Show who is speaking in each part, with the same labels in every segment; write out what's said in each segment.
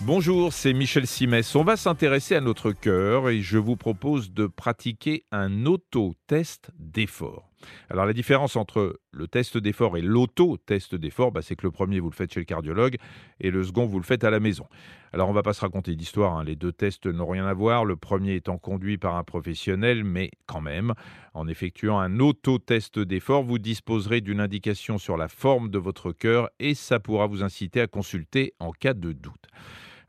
Speaker 1: Bonjour, c'est Michel Simès. On va s'intéresser à notre cœur et je vous propose de pratiquer un auto-test d'effort. Alors la différence entre le test d'effort et l'auto-test d'effort, bah, c'est que le premier vous le faites chez le cardiologue et le second vous le faites à la maison. Alors on va pas se raconter d'histoire, hein. les deux tests n'ont rien à voir, le premier étant conduit par un professionnel, mais quand même, en effectuant un auto-test d'effort, vous disposerez d'une indication sur la forme de votre cœur et ça pourra vous inciter à consulter en cas de doute.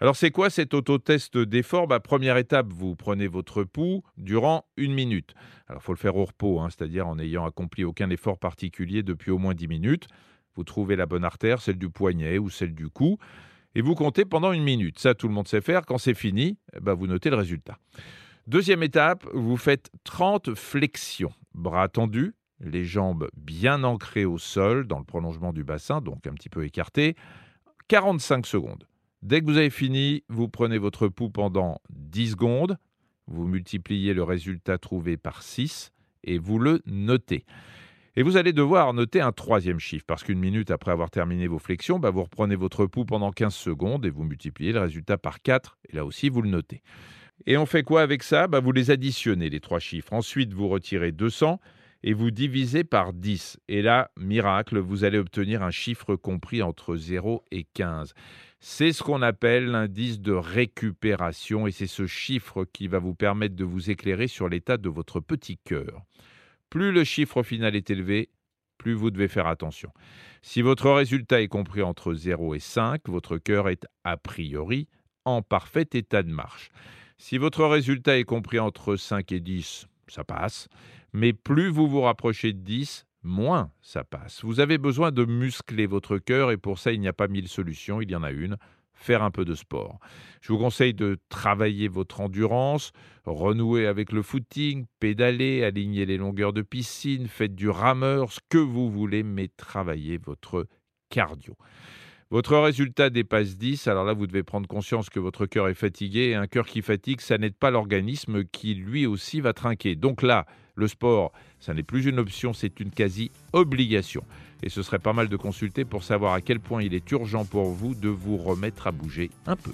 Speaker 1: Alors c'est quoi cet autotest d'effort? Bah, Première étape, vous prenez votre pouls durant une minute. Alors il faut le faire au repos, hein, c'est-à-dire en n'ayant accompli aucun effort particulier depuis au moins 10 minutes. Vous trouvez la bonne artère, celle du poignet ou celle du cou, et vous comptez pendant une minute. Ça, tout le monde sait faire. Quand c'est fini, bah, vous notez le résultat. Deuxième étape, vous faites 30 flexions. Bras tendus, les jambes bien ancrées au sol, dans le prolongement du bassin, donc un petit peu écarté. 45 secondes. Dès que vous avez fini, vous prenez votre pouls pendant 10 secondes, vous multipliez le résultat trouvé par 6 et vous le notez. Et vous allez devoir noter un troisième chiffre, parce qu'une minute après avoir terminé vos flexions, bah, vous reprenez votre pouls pendant 15 secondes et vous multipliez le résultat par 4, et là aussi vous le notez. Et on fait quoi avec ça? Bah, Vous les additionnez, les trois chiffres. Ensuite, vous retirez 200 et vous divisez par 10. Et là, miracle, vous allez obtenir un chiffre compris entre 0 et 15. C'est ce qu'on appelle l'indice de récupération et c'est ce chiffre qui va vous permettre de vous éclairer sur l'état de votre petit cœur. Plus le chiffre final est élevé, plus vous devez faire attention. Si votre résultat est compris entre 0 et 5, votre cœur est a priori en parfait état de marche. Si votre résultat est compris entre 5 et 10, ça passe. Mais plus vous vous rapprochez de 10, moins ça passe. Vous avez besoin de muscler votre cœur et pour ça, il n'y a pas mille solutions, il y en a une, faire un peu de sport. Je vous conseille de travailler votre endurance, renouer avec le footing, pédaler, aligner les longueurs de piscine, faites du rameur, ce que vous voulez, mais travaillez votre cardio. Votre résultat dépasse 10, alors là, vous devez prendre conscience que votre cœur est fatigué, un cœur qui fatigue, ça n'aide pas l'organisme qui lui aussi va trinquer. Donc là, le sport, ça n'est plus une option, c'est une quasi-obligation. Et ce serait pas mal de consulter pour savoir à quel point il est urgent pour vous de vous remettre à bouger un peu.